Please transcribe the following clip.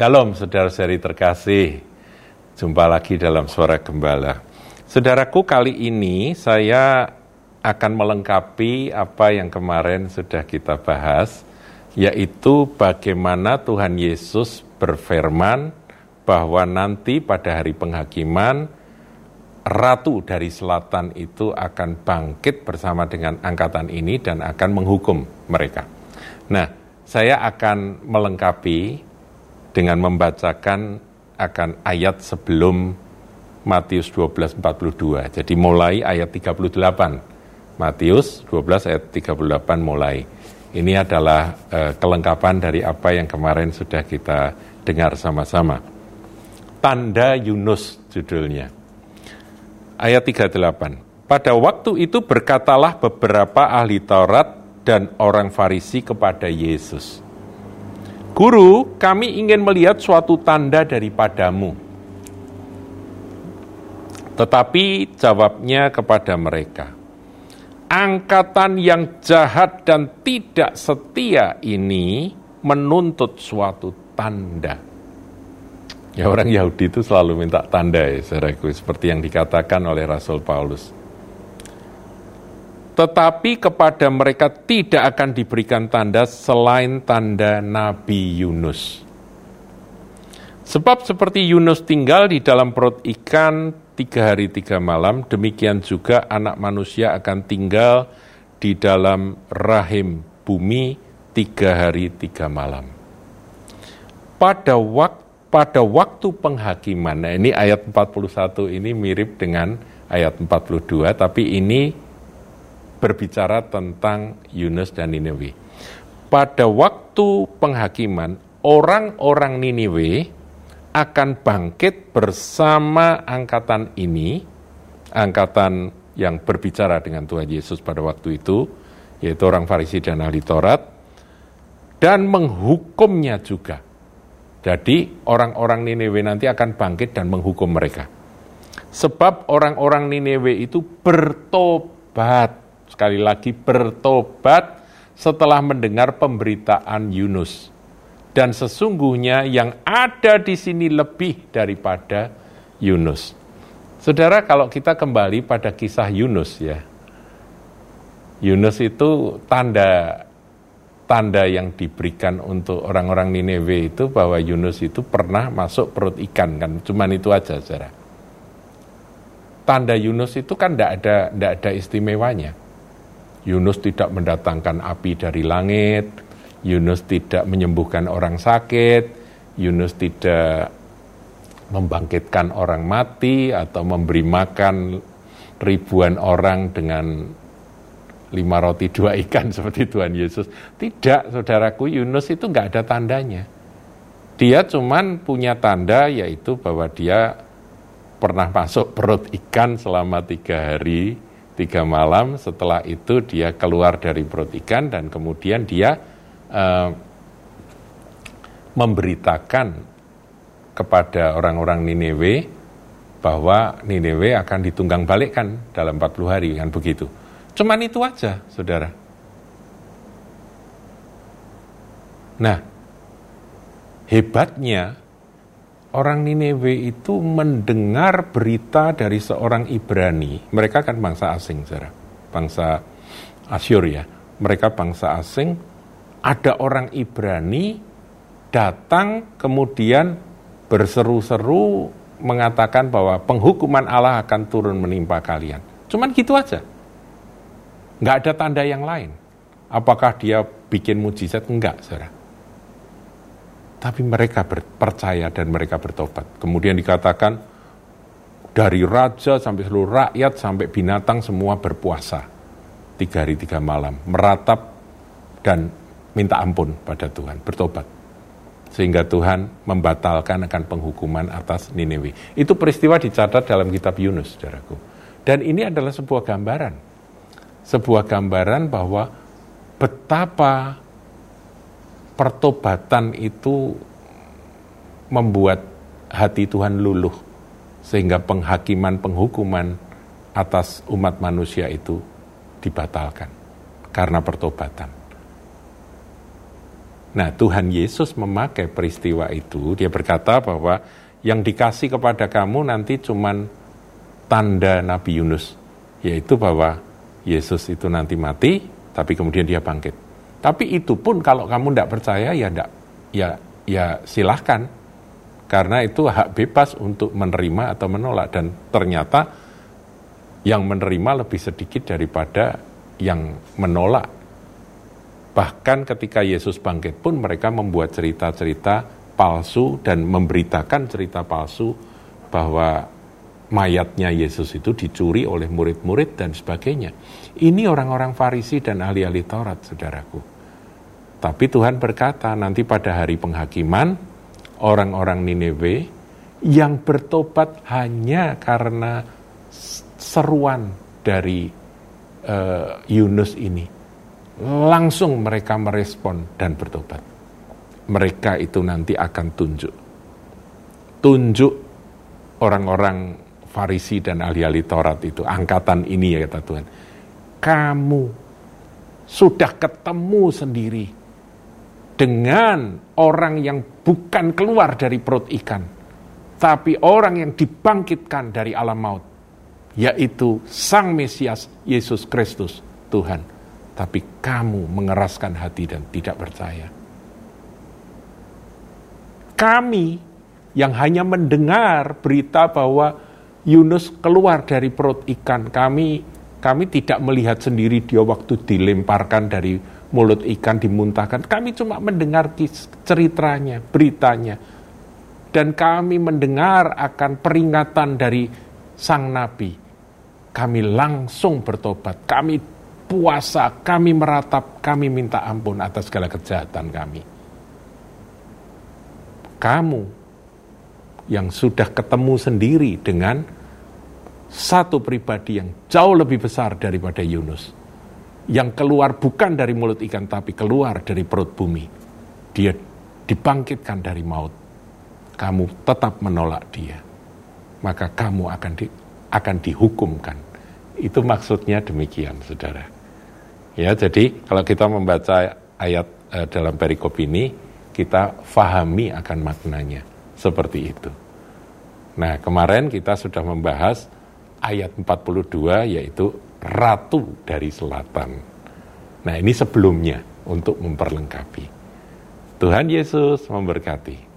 Shalom saudara-saudari terkasih, jumpa lagi dalam Suara Gembala. Saudaraku kali ini saya akan melengkapi apa yang kemarin sudah kita bahas, yaitu bagaimana Tuhan Yesus berfirman bahwa nanti pada hari penghakiman, Ratu dari Selatan itu akan bangkit bersama dengan angkatan ini dan akan menghukum mereka. Nah, saya akan melengkapi dengan membacakan akan ayat sebelum Matius 12:42. Jadi mulai ayat 38. Matius 12 ayat 38 mulai. Ini adalah uh, kelengkapan dari apa yang kemarin sudah kita dengar sama-sama. Tanda Yunus judulnya. Ayat 38. Pada waktu itu berkatalah beberapa ahli Taurat dan orang Farisi kepada Yesus Guru, kami ingin melihat suatu tanda daripadamu. Tetapi jawabnya kepada mereka, angkatan yang jahat dan tidak setia ini menuntut suatu tanda. Ya orang Yahudi itu selalu minta tanda ya saudaraku, seperti yang dikatakan oleh Rasul Paulus tetapi kepada mereka tidak akan diberikan tanda selain tanda Nabi Yunus. Sebab seperti Yunus tinggal di dalam perut ikan tiga hari tiga malam, demikian juga anak manusia akan tinggal di dalam rahim bumi tiga hari tiga malam. Pada waktu pada waktu penghakiman, nah ini ayat 41 ini mirip dengan ayat 42, tapi ini berbicara tentang Yunus dan Niniwe. Pada waktu penghakiman, orang-orang Niniwe akan bangkit bersama angkatan ini, angkatan yang berbicara dengan Tuhan Yesus pada waktu itu, yaitu orang Farisi dan ahli Taurat, dan menghukumnya juga. Jadi orang-orang Niniwe nanti akan bangkit dan menghukum mereka. Sebab orang-orang Niniwe itu bertobat sekali lagi bertobat setelah mendengar pemberitaan Yunus. Dan sesungguhnya yang ada di sini lebih daripada Yunus. Saudara, kalau kita kembali pada kisah Yunus ya. Yunus itu tanda tanda yang diberikan untuk orang-orang Nineveh itu bahwa Yunus itu pernah masuk perut ikan kan, cuman itu aja saudara. Tanda Yunus itu kan tidak ada tidak ada istimewanya. Yunus tidak mendatangkan api dari langit, Yunus tidak menyembuhkan orang sakit, Yunus tidak membangkitkan orang mati atau memberi makan ribuan orang dengan lima roti dua ikan seperti Tuhan Yesus. Tidak, saudaraku, Yunus itu nggak ada tandanya. Dia cuman punya tanda yaitu bahwa dia pernah masuk perut ikan selama tiga hari, tiga malam, setelah itu dia keluar dari perut ikan dan kemudian dia uh, memberitakan kepada orang-orang Nineveh bahwa Nineveh akan ditunggang balikkan dalam 40 hari, kan begitu. Cuman itu aja, saudara. Nah, hebatnya orang Nineveh itu mendengar berita dari seorang Ibrani. Mereka kan bangsa asing, saudara. Bangsa Asyur ya. Mereka bangsa asing. Ada orang Ibrani datang kemudian berseru-seru mengatakan bahwa penghukuman Allah akan turun menimpa kalian. Cuman gitu aja. Nggak ada tanda yang lain. Apakah dia bikin mujizat? Enggak, saudara tapi mereka percaya dan mereka bertobat. Kemudian dikatakan dari raja sampai seluruh rakyat sampai binatang semua berpuasa tiga hari tiga malam, meratap dan minta ampun pada Tuhan, bertobat. Sehingga Tuhan membatalkan akan penghukuman atas Nineveh. Itu peristiwa dicatat dalam kitab Yunus, saudaraku. Dan ini adalah sebuah gambaran. Sebuah gambaran bahwa betapa pertobatan itu membuat hati Tuhan luluh sehingga penghakiman penghukuman atas umat manusia itu dibatalkan karena pertobatan. Nah, Tuhan Yesus memakai peristiwa itu, dia berkata bahwa yang dikasih kepada kamu nanti cuman tanda Nabi Yunus, yaitu bahwa Yesus itu nanti mati, tapi kemudian dia bangkit. Tapi itu pun kalau kamu tidak percaya ya tidak, ya ya silahkan, karena itu hak bebas untuk menerima atau menolak. Dan ternyata yang menerima lebih sedikit daripada yang menolak. Bahkan ketika Yesus bangkit pun mereka membuat cerita-cerita palsu dan memberitakan cerita palsu bahwa mayatnya Yesus itu dicuri oleh murid-murid dan sebagainya. Ini orang-orang Farisi dan ahli-ahli Taurat, saudaraku. Tapi Tuhan berkata nanti pada hari penghakiman, orang-orang Nineveh yang bertobat hanya karena seruan dari uh, Yunus ini langsung mereka merespon dan bertobat. Mereka itu nanti akan tunjuk. Tunjuk orang-orang Farisi dan ahli-ahli Taurat itu, angkatan ini ya kata Tuhan. Kamu sudah ketemu sendiri dengan orang yang bukan keluar dari perut ikan, tapi orang yang dibangkitkan dari alam maut, yaitu Sang Mesias Yesus Kristus, Tuhan tapi kamu mengeraskan hati dan tidak percaya. Kami yang hanya mendengar berita bahwa Yunus keluar dari perut ikan, kami kami tidak melihat sendiri dia waktu dilemparkan dari mulut ikan dimuntahkan. Kami cuma mendengar ceritanya, beritanya. Dan kami mendengar akan peringatan dari sang nabi. Kami langsung bertobat. Kami puasa, kami meratap, kami minta ampun atas segala kejahatan kami. Kamu yang sudah ketemu sendiri dengan satu pribadi yang jauh lebih besar daripada Yunus. Yang keluar bukan dari mulut ikan tapi keluar dari perut bumi. Dia dibangkitkan dari maut. Kamu tetap menolak dia. Maka kamu akan di, akan dihukumkan. Itu maksudnya demikian, saudara. Ya, jadi kalau kita membaca ayat uh, dalam perikop ini, kita fahami akan maknanya seperti itu. Nah, kemarin kita sudah membahas ayat 42 yaitu ratu dari selatan. Nah, ini sebelumnya untuk memperlengkapi. Tuhan Yesus memberkati.